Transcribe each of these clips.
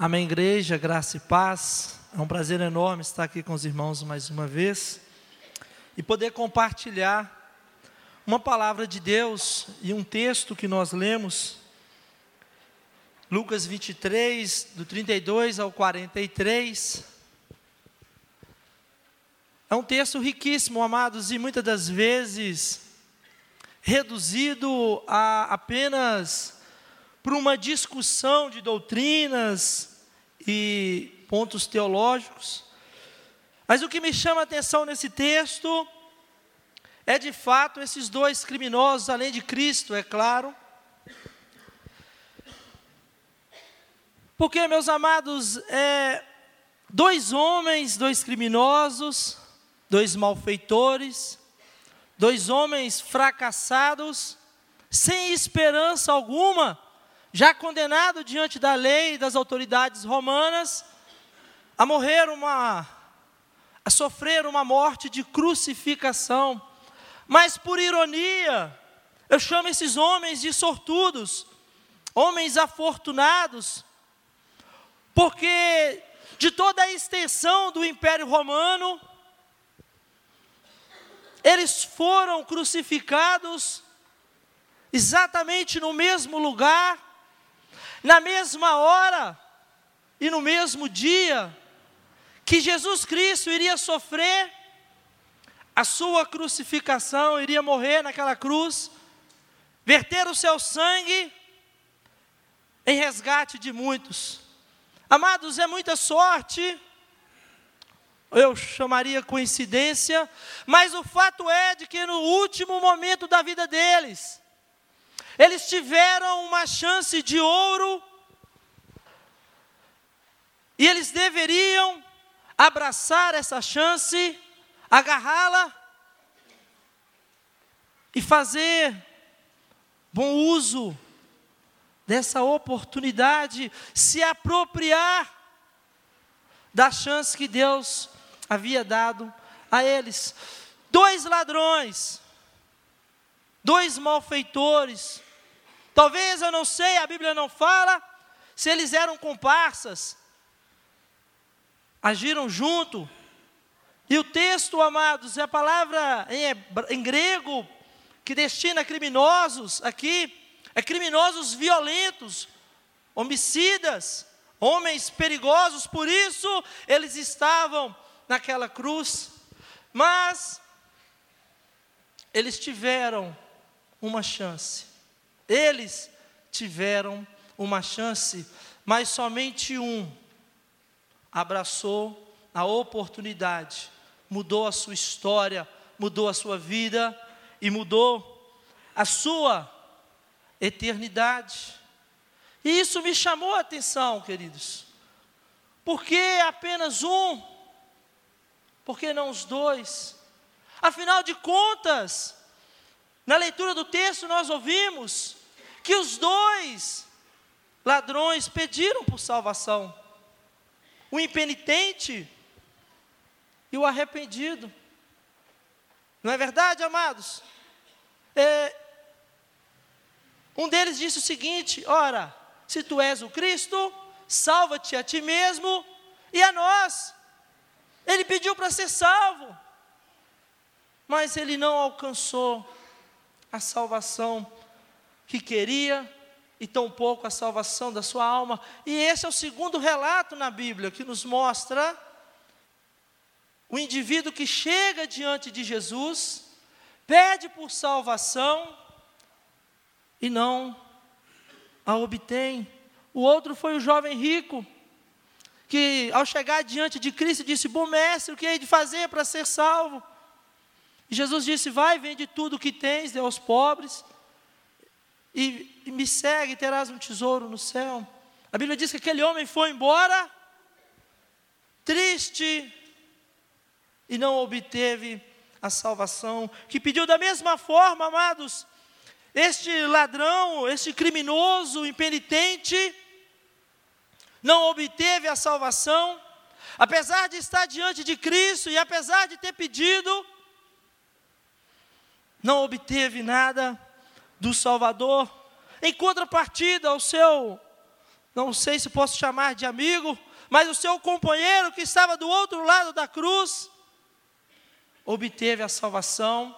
Amém, igreja, graça e paz. É um prazer enorme estar aqui com os irmãos mais uma vez e poder compartilhar uma palavra de Deus e um texto que nós lemos, Lucas 23, do 32 ao 43. É um texto riquíssimo, amados, e muitas das vezes reduzido a apenas por uma discussão de doutrinas e pontos teológicos. Mas o que me chama a atenção nesse texto é de fato esses dois criminosos, além de Cristo, é claro. Porque, meus amados, é, dois homens, dois criminosos, dois malfeitores, dois homens fracassados, sem esperança alguma, já condenado diante da lei e das autoridades romanas, a morrer uma, a sofrer uma morte de crucificação. Mas por ironia, eu chamo esses homens de sortudos, homens afortunados, porque de toda a extensão do Império Romano, eles foram crucificados exatamente no mesmo lugar, na mesma hora e no mesmo dia que Jesus Cristo iria sofrer a sua crucificação, iria morrer naquela cruz, verter o seu sangue em resgate de muitos. Amados, é muita sorte, eu chamaria coincidência, mas o fato é de que no último momento da vida deles, eles tiveram uma chance de ouro e eles deveriam abraçar essa chance, agarrá-la e fazer bom uso dessa oportunidade, se apropriar da chance que Deus havia dado a eles. Dois ladrões, dois malfeitores, Talvez eu não sei, a Bíblia não fala se eles eram comparsas, agiram junto. E o texto, amados, é a palavra em, em grego que destina criminosos aqui, é criminosos violentos, homicidas, homens perigosos, por isso eles estavam naquela cruz. Mas eles tiveram uma chance. Eles tiveram uma chance, mas somente um abraçou a oportunidade, mudou a sua história, mudou a sua vida e mudou a sua eternidade. E isso me chamou a atenção, queridos. Por que apenas um? Por que não os dois? Afinal de contas, na leitura do texto nós ouvimos que os dois ladrões pediram por salvação: o impenitente e o arrependido. Não é verdade, amados? É, um deles disse o seguinte: Ora, se tu és o Cristo, salva-te a ti mesmo e a nós. Ele pediu para ser salvo, mas ele não alcançou a salvação que queria e tampouco a salvação da sua alma. E esse é o segundo relato na Bíblia que nos mostra o indivíduo que chega diante de Jesus, pede por salvação e não a obtém. O outro foi o jovem rico, que ao chegar diante de Cristo disse: Bom mestre, o que hei de fazer para ser salvo? E Jesus disse: Vai, vende tudo o que tens, dê aos pobres e, e me segue, terás um tesouro no céu. A Bíblia diz que aquele homem foi embora, triste, e não obteve a salvação, que pediu da mesma forma, amados, este ladrão, este criminoso, impenitente, não obteve a salvação, apesar de estar diante de Cristo e apesar de ter pedido, não obteve nada, do Salvador. Em contrapartida, o seu não sei se posso chamar de amigo, mas o seu companheiro que estava do outro lado da cruz, obteve a salvação,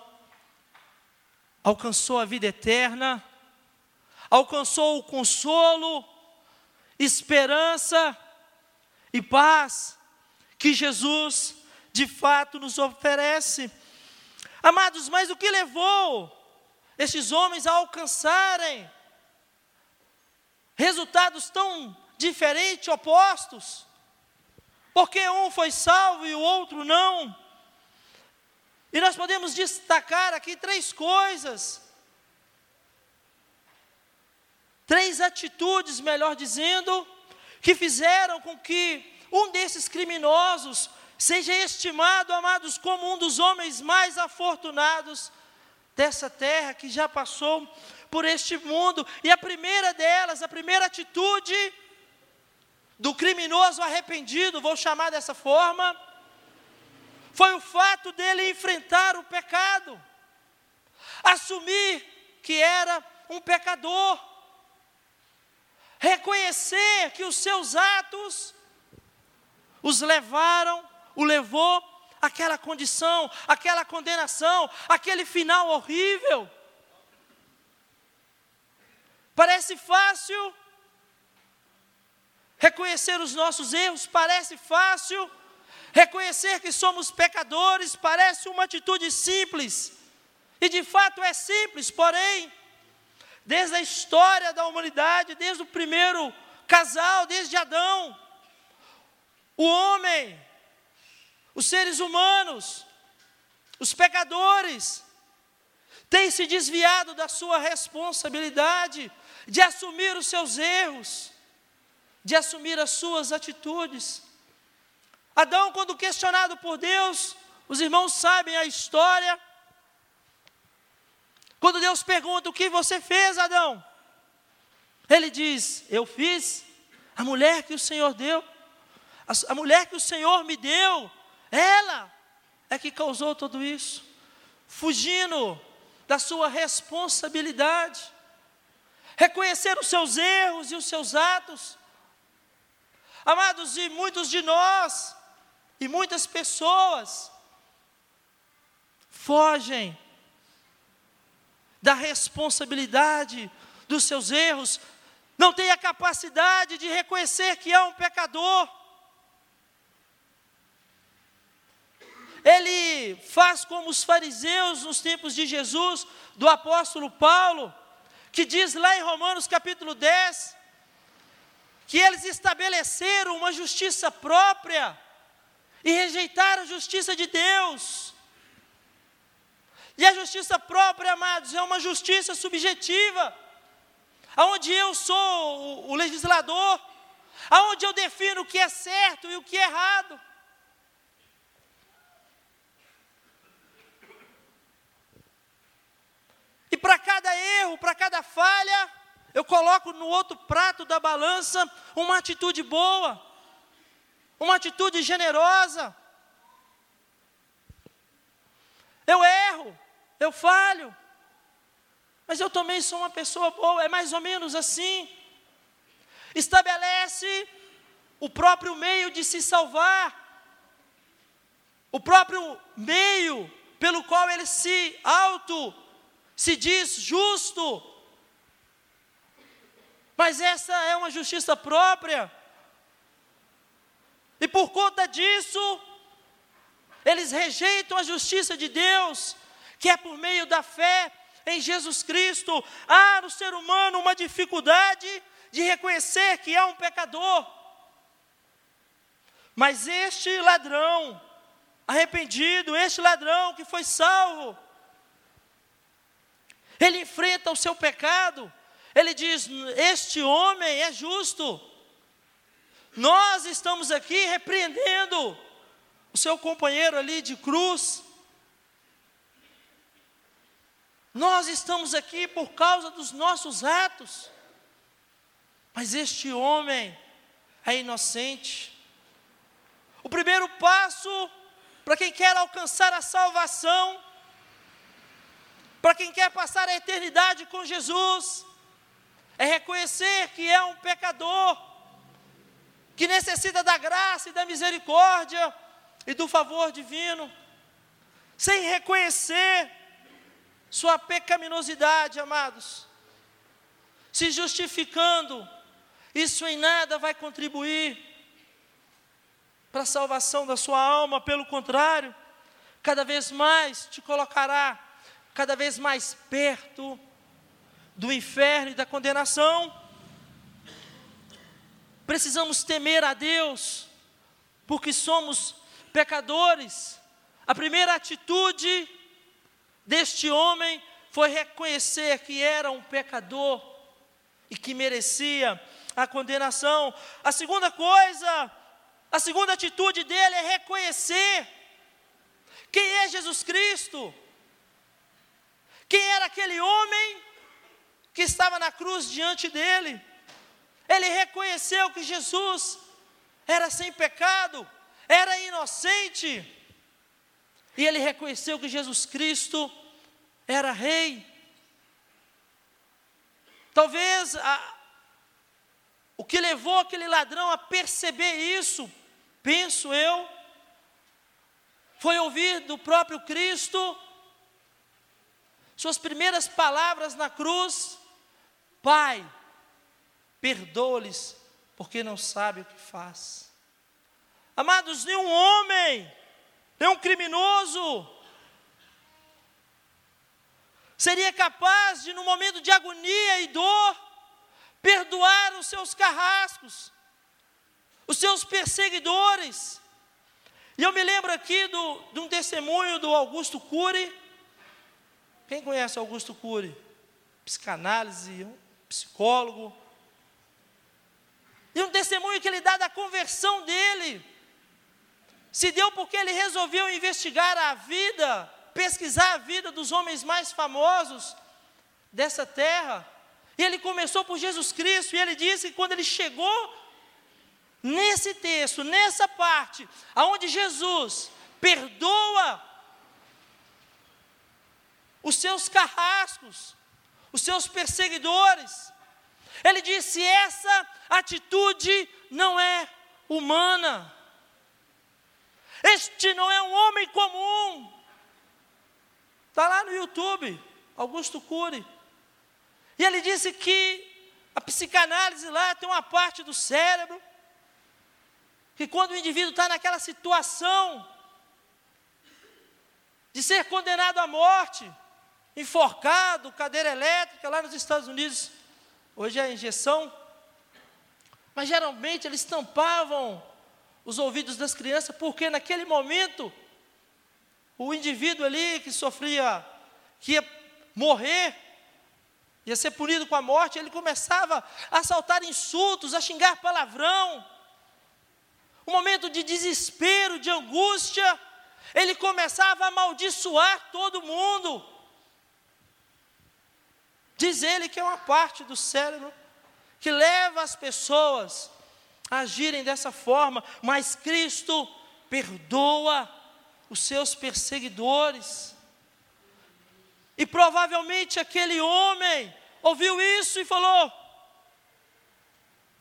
alcançou a vida eterna, alcançou o consolo, esperança e paz que Jesus de fato nos oferece. Amados, mas o que levou esses homens a alcançarem resultados tão diferentes, opostos? Porque um foi salvo e o outro não. E nós podemos destacar aqui três coisas, três atitudes, melhor dizendo, que fizeram com que um desses criminosos seja estimado, amados, como um dos homens mais afortunados dessa terra que já passou por este mundo. E a primeira delas, a primeira atitude do criminoso arrependido, vou chamar dessa forma, foi o fato dele enfrentar o pecado, assumir que era um pecador, reconhecer que os seus atos os levaram, o levou àquela condição, àquela condenação, aquele final horrível. Parece fácil reconhecer os nossos erros, parece fácil reconhecer que somos pecadores, parece uma atitude simples, e de fato é simples, porém, desde a história da humanidade, desde o primeiro casal, desde Adão, o homem, os seres humanos, os pecadores, têm se desviado da sua responsabilidade de assumir os seus erros, de assumir as suas atitudes. Adão, quando questionado por Deus, os irmãos sabem a história. Quando Deus pergunta: O que você fez, Adão? Ele diz: Eu fiz a mulher que o Senhor deu, a, mulher que o Senhor me deu, ela é que causou tudo isso, fugindo da sua responsabilidade, reconhecer os seus erros e os seus atos. Amados, e muitos de nós, e muitas pessoas, fogem da responsabilidade dos seus erros, não têm a capacidade de reconhecer que é um pecador. Ele faz como os fariseus nos tempos de Jesus, do apóstolo Paulo, que diz lá em Romanos capítulo 10, que eles estabeleceram uma justiça própria e rejeitaram a justiça de Deus. E a justiça própria, amados, é uma justiça subjetiva, aonde eu sou o, legislador, aonde eu defino o que é certo e o que é errado. Para cada erro, para cada falha, eu coloco no outro prato da balança uma atitude boa, uma atitude generosa. Eu erro, eu falho, mas eu também sou uma pessoa boa, é mais ou menos assim. Estabelece o próprio meio de se salvar, o próprio meio pelo qual ele se auto, se diz justo. Mas essa é uma justiça própria. E por conta disso, eles rejeitam a justiça de Deus que é por meio da fé em Jesus Cristo. Há no ser humano uma dificuldade de reconhecer que é um pecador. Mas este ladrão, arrependido, este ladrão que foi salvo, ele enfrenta o seu pecado, ele diz: Este homem é justo. Nós estamos aqui repreendendo o seu companheiro ali de cruz, nós estamos aqui por causa dos nossos atos. Mas este homem é inocente. O primeiro passo para quem quer alcançar a salvação, para quem quer passar a eternidade com Jesus, é reconhecer que é um pecador necessita da graça e da misericórdia e do favor divino, sem reconhecer sua pecaminosidade, amados, se justificando, isso em nada vai contribuir para a salvação da sua alma, pelo contrário, cada vez mais te colocará cada vez mais perto do inferno e da condenação. Precisamos temer a Deus, porque somos pecadores. A primeira atitude deste homem foi reconhecer que era um pecador e que merecia a condenação. A segunda coisa, a segunda atitude dele é reconhecer quem é Jesus Cristo. Quem era aquele homem que estava na cruz diante dele? Ele reconheceu que Jesus era sem pecado, era inocente, e ele reconheceu que Jesus Cristo era rei. Talvez a, o que levou aquele ladrão a perceber isso, penso eu, foi ouvir do próprio Cristo suas primeiras palavras na cruz: Pai, perdoa-lhes, porque não sabe o que faz. Amados, nenhum homem, nenhum criminoso, seria capaz de, no momento de agonia e dor, perdoar os seus carrascos, os seus perseguidores. E eu me lembro aqui do, de um testemunho do Augusto Cury. Quem conhece Augusto Cury? Psicanálise, um psicólogo. E um testemunho que ele dá da conversão dele. Se deu porque ele resolveu investigar a vida pesquisar a vida dos homens mais famosos dessa terra. E ele começou por Jesus Cristo, e ele disse que quando ele chegou nesse texto, nessa parte, aonde Jesus perdoa os seus carrascos, os seus perseguidores, ele disse: essa atitude não é humana. Este não é um homem comum. Está lá no YouTube, Augusto Cury. E ele disse que a psicanálise lá tem uma parte do cérebro que quando o indivíduo está naquela situação de ser condenado à morte, enforcado, cadeira elétrica, lá nos Estados Unidos, hoje é a injeção, mas geralmente eles tampavam os ouvidos das crianças, porque naquele momento o indivíduo ali que sofria, que ia morrer, ia ser punido com a morte, ele começava a saltar insultos, a xingar palavrão. Um momento de desespero, de angústia, ele começava a amaldiçoar todo mundo. Diz ele que é uma parte do cérebro que leva as pessoas a agirem dessa forma, mas Cristo perdoa os seus perseguidores. E provavelmente aquele homem ouviu isso e falou: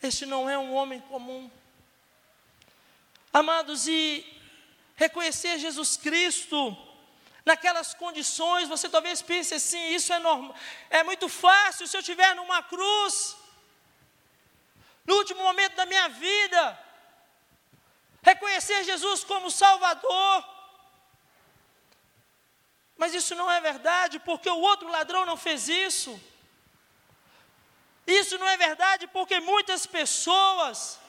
Este não é um homem comum. Amados, e reconhecer Jesus Cristo naquelas condições, você talvez pense assim: isso é normal, é muito fácil se eu estiver numa cruz, no último momento da minha vida, reconhecer Jesus como Salvador. Mas isso não é verdade, porque o outro ladrão não fez isso. Isso não é verdade, porque muitas pessoas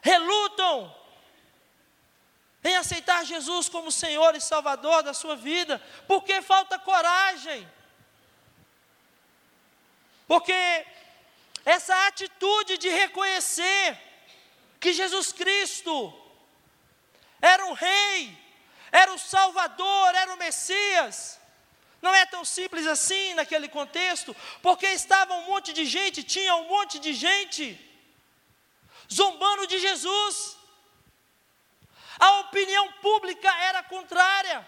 relutam em aceitar Jesus como Senhor e Salvador da sua vida, porque falta coragem. Porque essa atitude de reconhecer que Jesus Cristo era o Rei, era o Salvador, era o Messias. Não é tão simples assim naquele contexto, porque estava um monte de gente, tinha um monte de gente zombando de Jesus. A opinião pública era contrária.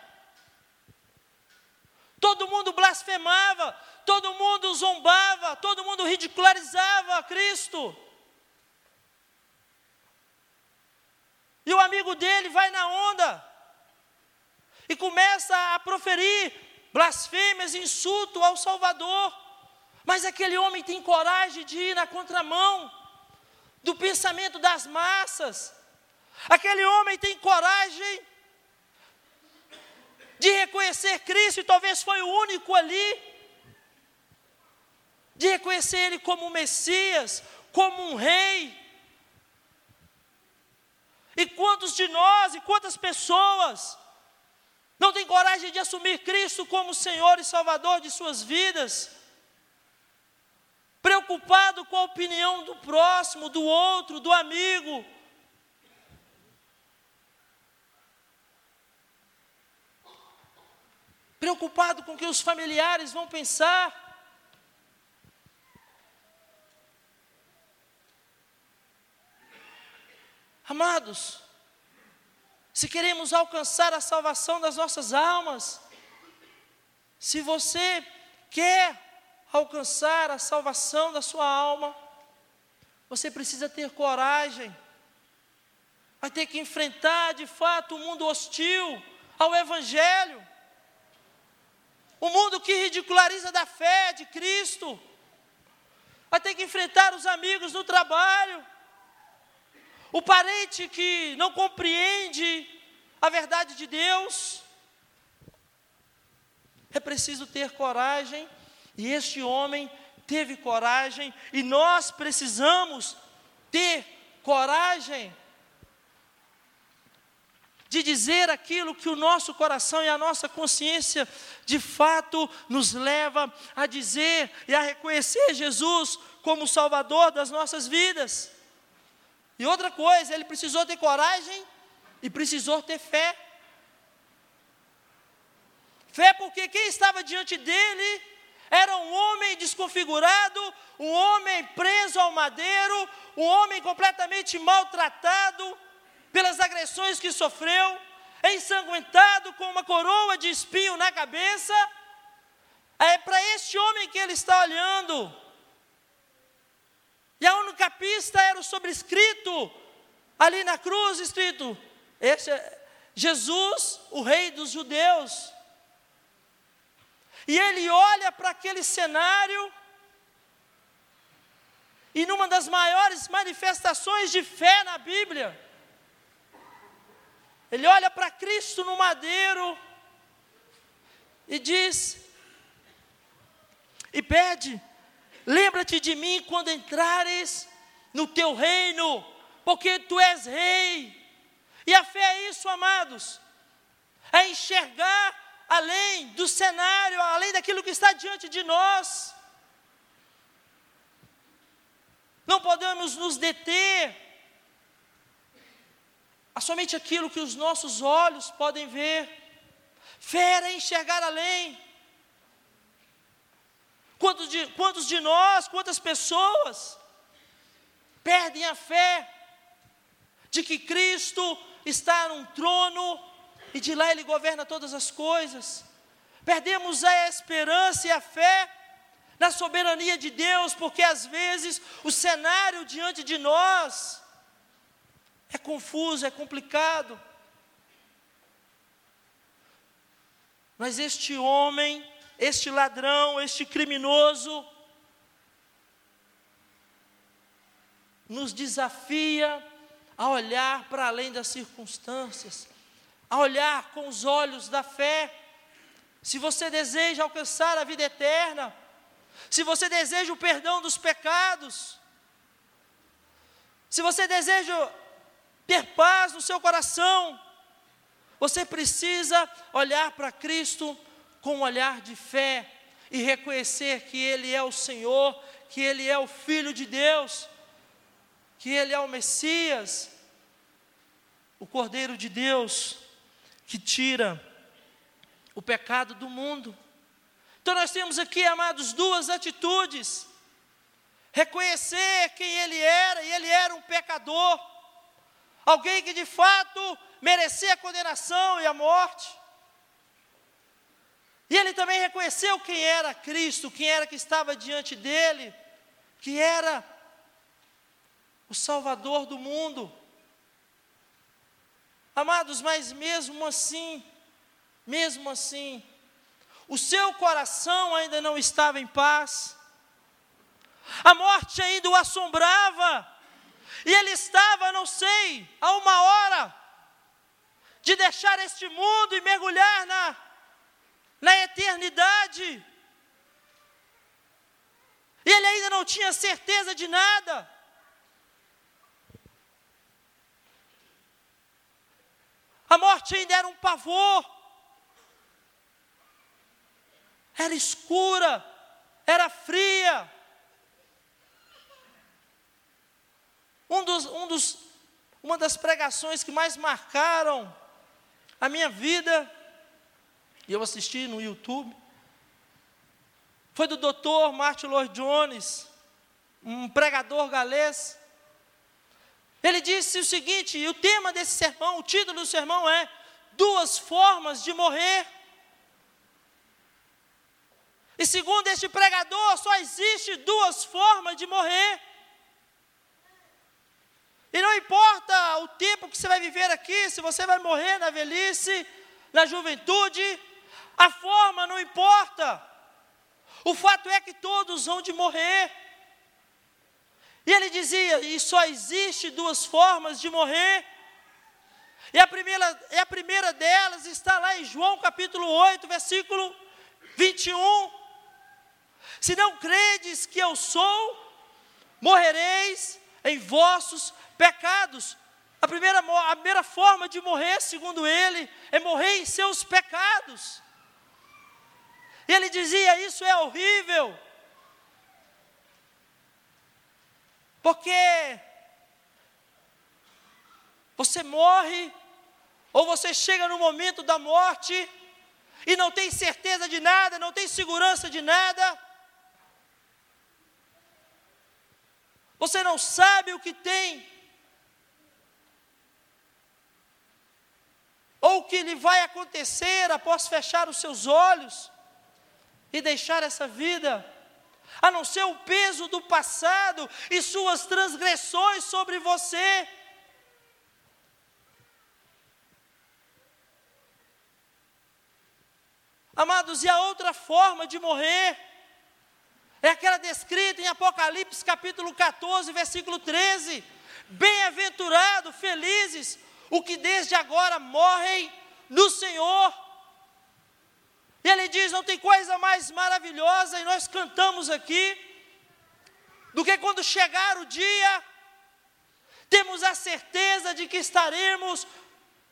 Todo mundo blasfemava, todo mundo zombava, todo mundo ridicularizava Cristo. E o amigo dele vai na onda e começa a proferir blasfêmias, insulto ao Salvador. Mas aquele homem tem coragem de ir na contramão do pensamento das massas. Aquele homem tem coragem de reconhecer Cristo, e talvez foi o único ali, de reconhecer Ele como um Messias, como um Rei. E quantos de nós e quantas pessoas não têm coragem de assumir Cristo como Senhor e Salvador de suas vidas? Preocupado com a opinião do próximo, do outro, do amigo, preocupado com o que os familiares vão pensar. Amados, se queremos alcançar a salvação das nossas almas, se você quer alcançar a salvação da sua alma, você precisa ter coragem, vai ter que enfrentar de fato o mundo hostil ao Evangelho o mundo que ridiculariza da fé de Cristo, vai ter que enfrentar os amigos no trabalho, o parente que não compreende a verdade de Deus. É preciso ter coragem, e este homem teve coragem, e nós precisamos ter coragem de dizer aquilo que o nosso coração e a nossa consciência de fato nos leva a dizer e a reconhecer Jesus como Salvador das nossas vidas. E outra coisa, ele precisou ter coragem e precisou ter fé. Fé porque quem estava diante dele era um homem desconfigurado, um homem preso ao madeiro, um homem completamente maltratado, pelas agressões que sofreu, ensanguentado com uma coroa de espinho na cabeça. É para este homem que ele está olhando. E a única pista era o sobrescrito, ali na cruz, escrito: é Jesus, o Rei dos Judeus. E ele olha para aquele cenário, e numa das maiores manifestações de fé na Bíblia, ele olha para Cristo no madeiro e diz, e pede: lembra-te de mim quando entrares no teu reino, porque tu és rei. E a fé é isso, amados, é enxergar além do cenário, além daquilo que está diante de nós. Não podemos nos deter somente aquilo que os nossos olhos podem ver. Fé é enxergar além. Quantos de, quantos de nós, quantas pessoas perdem a fé de que Cristo está num trono e de lá Ele governa todas as coisas? Perdemos a esperança e a fé na soberania de Deus, porque às vezes o cenário diante de nós é confuso, é complicado. Mas este homem, este ladrão, este criminoso, nos desafia a olhar para além das circunstâncias, a olhar com os olhos da fé. Se você deseja alcançar a vida eterna, se você deseja o perdão dos pecados, se você deseja ter paz no seu coração, você precisa olhar para Cristo com um olhar de fé e reconhecer que Ele é o Senhor, que Ele é o Filho de Deus, que Ele é o Messias, o Cordeiro de Deus, que tira o pecado do mundo. Então nós temos aqui, amados, duas atitudes: reconhecer quem Ele era, e Ele era um pecador, alguém que de fato merecia a condenação e a morte. E ele também reconheceu quem era Cristo, quem era que estava diante dele, que era o Salvador do mundo. Amados, mas mesmo assim, mesmo assim, o seu coração ainda não estava em paz, a morte ainda o assombrava, e ele estava, não sei, a uma hora de deixar este mundo e mergulhar na, na eternidade. E ele ainda não tinha certeza de nada. A morte ainda era um pavor. Era escura, era fria. Um dos, um dos, uma das pregações que mais marcaram a minha vida, e eu assisti no YouTube, foi do Dr. Martin Lloyd Jones, um pregador galês. Ele disse o seguinte, e o tema desse sermão, o título do sermão é Duas Formas de Morrer. E segundo este pregador, só existe duas formas de morrer. E não importa o tempo que você vai viver aqui, se você vai morrer na velhice, na juventude, a forma não importa. O fato é que todos vão de morrer. E ele dizia: e só existe duas formas de morrer. E a primeira, e a primeira delas está lá em João capítulo 8, versículo 21. Se não credes que eu sou, morrereis em vossos pecados. A primeira, a primeira forma de morrer, segundo ele, é morrer em seus pecados. Ele dizia: Isso é horrível. Porque você morre, ou você chega no momento da morte, e não tem certeza de nada, não tem segurança de nada. Você não sabe o que tem, ou o que lhe vai acontecer após fechar os seus olhos e deixar essa vida, a não ser o peso do passado e suas transgressões sobre você. Amados, e a outra forma de morrer é aquela descrita em Apocalipse capítulo 14, versículo 13: Bem-aventurado, felizes, o que desde agora morrem no Senhor. E ele diz: não tem coisa mais maravilhosa, e nós cantamos aqui, do que quando chegar o dia, temos a certeza de que estaremos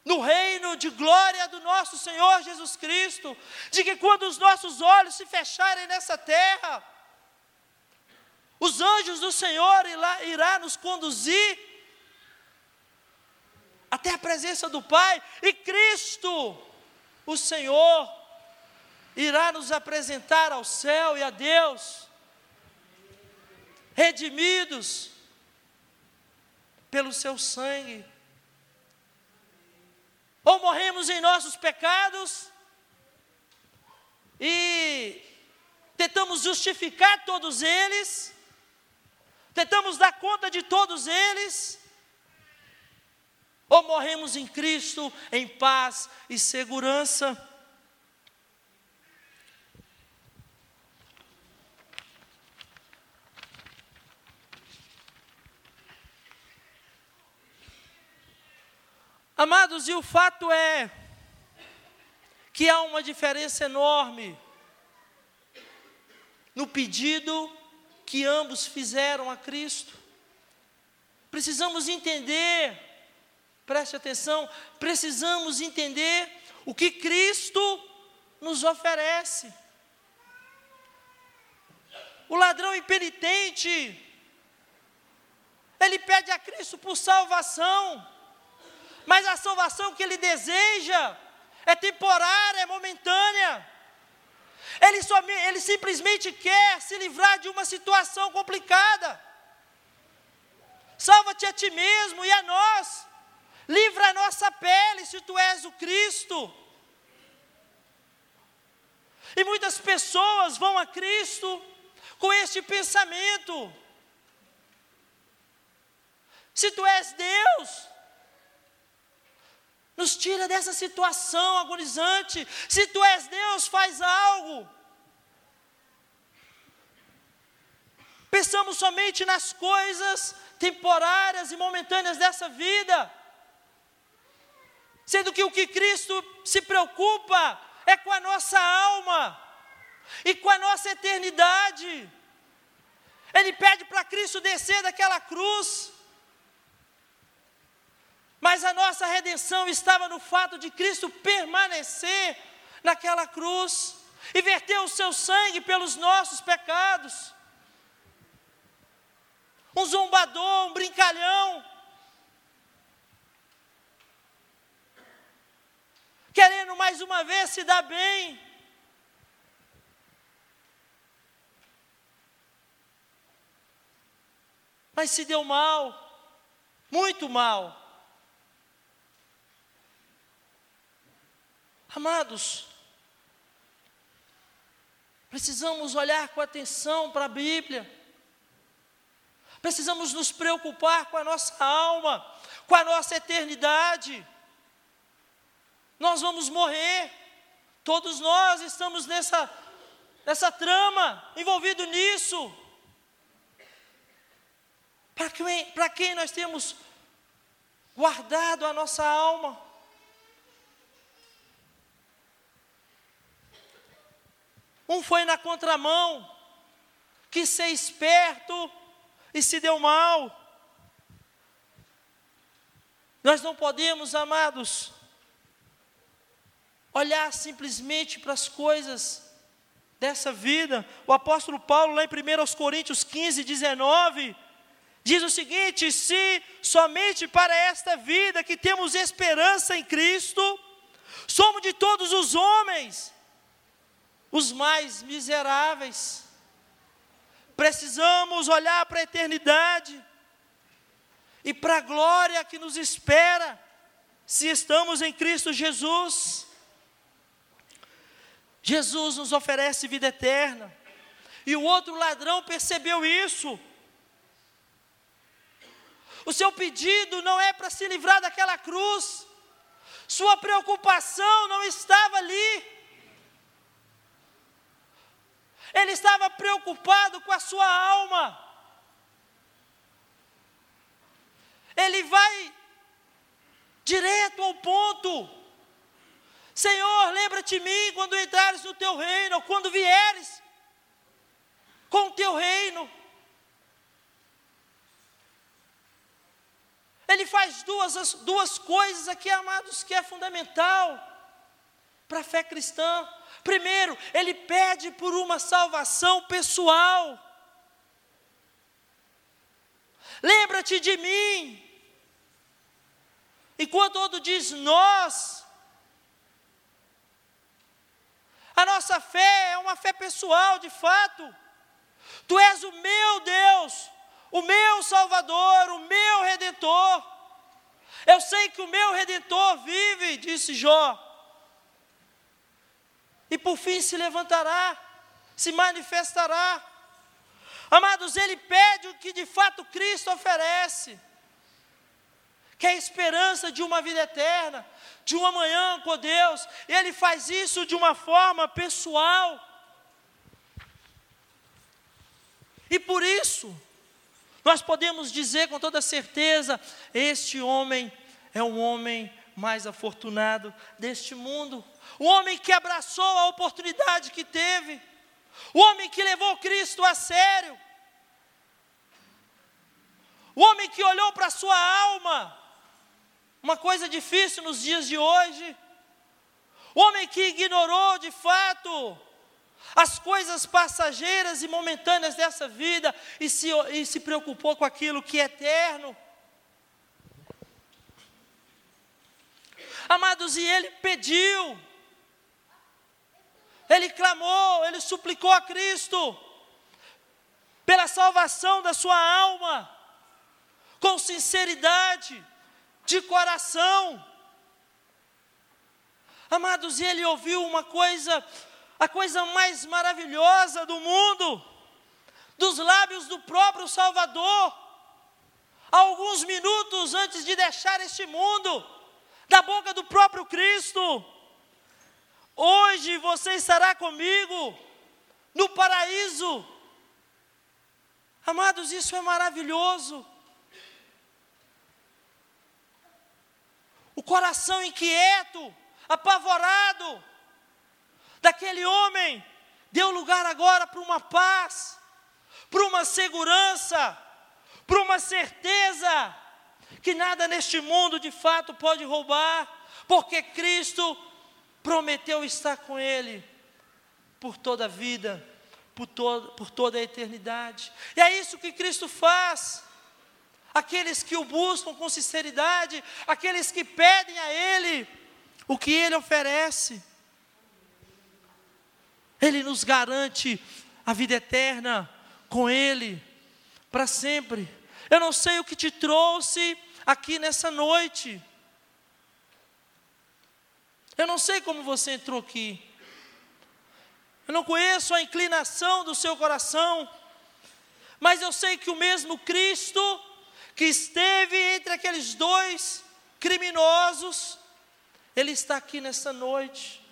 no reino de glória do nosso Senhor Jesus Cristo, de que quando os nossos olhos se fecharem nessa terra, os anjos do Senhor irá, irá nos conduzir até a presença do Pai, e Cristo, o Senhor, irá nos apresentar ao céu e a Deus, redimidos pelo seu sangue. Ou morremos em nossos pecados e tentamos justificar todos eles, tentamos dar conta de todos eles, ou morremos em Cristo em paz e segurança. Amados, e o fato é que há uma diferença enorme no pedido que ambos fizeram a Cristo. Precisamos entender, preste atenção, precisamos entender o que Cristo nos oferece. O ladrão impenitente, ele pede a Cristo por salvação mas a salvação que ele deseja é temporária, é momentânea. Ele, somente, ele simplesmente quer se livrar de uma situação complicada. Salva-te a ti mesmo e a nós. Livra a nossa pele se tu és o Cristo. E muitas pessoas vão a Cristo com este pensamento: se tu és Deus, nos tira dessa situação agonizante. Se tu és Deus, faz algo. Pensamos somente nas coisas temporárias e momentâneas dessa vida, sendo que o que Cristo se preocupa é com a nossa alma e com a nossa eternidade. Ele pede para Cristo descer daquela cruz. Mas a nossa redenção estava no fato de Cristo permanecer naquela cruz e verter o seu sangue pelos nossos pecados. Um zombador, um brincalhão, mais uma vez se dar bem. Mas se deu mal, muito mal. Amados, precisamos olhar com atenção para a Bíblia, precisamos nos preocupar com a nossa alma, com a nossa eternidade. Nós vamos morrer, todos nós estamos nessa, nessa trama, envolvido nisso. Para quem, para quem nós temos guardado a nossa alma? Um foi na contramão, quis ser esperto e se deu mal. Nós não podemos, amados, olhar simplesmente para as coisas dessa vida. O apóstolo Paulo, lá em 1 Coríntios 15, 19, diz o seguinte: se somente para esta vida que temos esperança em Cristo, somos de todos os homens os mais miseráveis. Precisamos olhar para a eternidade e para a glória que nos espera se estamos em Cristo Jesus. Jesus nos oferece vida eterna. E o outro ladrão percebeu isso. O seu pedido não é para se livrar daquela cruz. Sua preocupação não estava ali. Ele estava preocupado com a sua alma. Ele vai direto ao ponto. Senhor, lembra-te de mim quando entrares no teu reino, ou quando vieres com o teu reino. Ele faz duas, duas coisas aqui, amados, que é fundamental para a fé cristã. Primeiro, ele pede por uma salvação pessoal. Lembra-te de mim. E quando outro diz nós, a nossa fé é uma fé pessoal, de fato. Tu és o meu Deus, o meu Salvador, o meu Redentor. Eu sei que o meu Redentor vive, disse Jó e por fim se levantará, se manifestará. Amados, ele pede o que de fato Cristo oferece, que é a esperança de uma vida eterna, de um amanhã com Deus, ele faz isso de uma forma pessoal. E por isso, nós podemos dizer com toda certeza: este homem é o homem mais afortunado deste mundo. O homem que abraçou a oportunidade que teve, o homem que levou Cristo a sério, o homem que olhou para a sua alma, uma coisa difícil nos dias de hoje, o homem que ignorou de fato as coisas passageiras e momentâneas dessa vida e se, e se preocupou com aquilo que é eterno. Amados, e ele pediu, ele clamou, ele suplicou a Cristo pela salvação da sua alma, com sinceridade, de coração. Amados, ele ouviu uma coisa, a coisa mais maravilhosa do mundo, dos lábios do próprio Salvador, alguns minutos antes de deixar este mundo, da boca do próprio Cristo. Hoje você estará comigo no paraíso. Amados, isso é maravilhoso. Coração inquieto, apavorado, daquele homem, deu lugar agora para uma paz, para uma segurança, para uma certeza que nada neste mundo de fato pode roubar, porque Cristo prometeu estar com ele por toda a vida, por, todo, por toda a eternidade. E é isso que Cristo faz. Aqueles que o buscam com sinceridade, aqueles que pedem a Ele o que Ele oferece. Ele nos garante a vida eterna com Ele, para sempre. Eu não sei o que te trouxe aqui nessa noite. Eu não sei como você entrou aqui. Eu não conheço a inclinação do seu coração. Mas eu sei que o mesmo Cristo que esteve entre aqueles dois criminosos, Ele está aqui nessa noite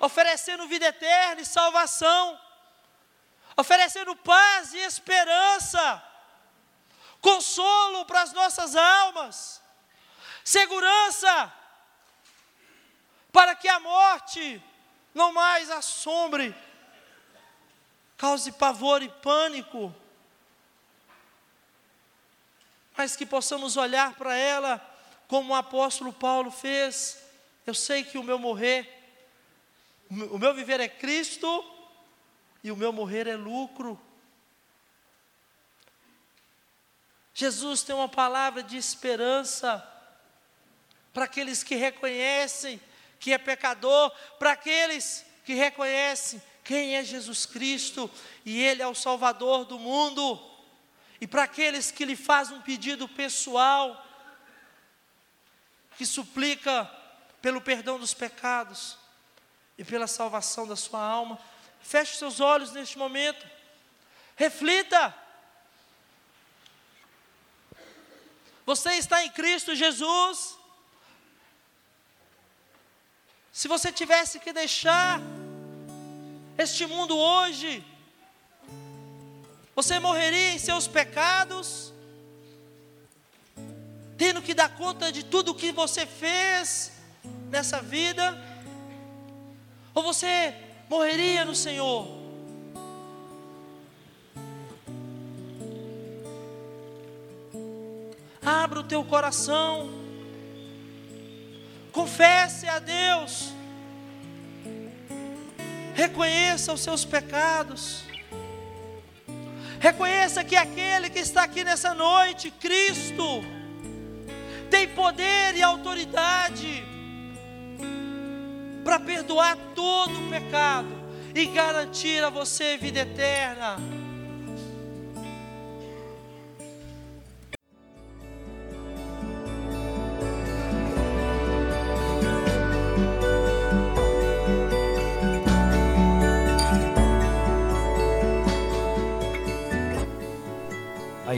oferecendo vida eterna e salvação, oferecendo paz e esperança, consolo para as nossas almas, segurança, para que a morte não mais assombre, cause pavor e pânico, mas que possamos olhar para ela como o apóstolo Paulo fez. Eu sei que o meu morrer o meu viver é Cristo e o meu morrer é lucro. Jesus tem uma palavra de esperança para aqueles que reconhecem que é pecador, para aqueles que reconhecem quem é Jesus Cristo e Ele é o Salvador do mundo, e para aqueles que lhe fazem um pedido pessoal, que suplica pelo perdão dos pecados e pela salvação da sua alma. Feche seus olhos neste momento. Reflita. Você está em Cristo Jesus. Se você tivesse que deixar este mundo hoje, você morreria em seus pecados, tendo que dar conta de tudo o que você fez nessa vida? Ou você morreria no Senhor. Abra o teu coração, confesse a Deus, reconheça os seus pecados, reconheça que aquele que está aqui nessa noite, Cristo, tem poder e autoridade para perdoar todo o pecado e garantir a você vida eterna.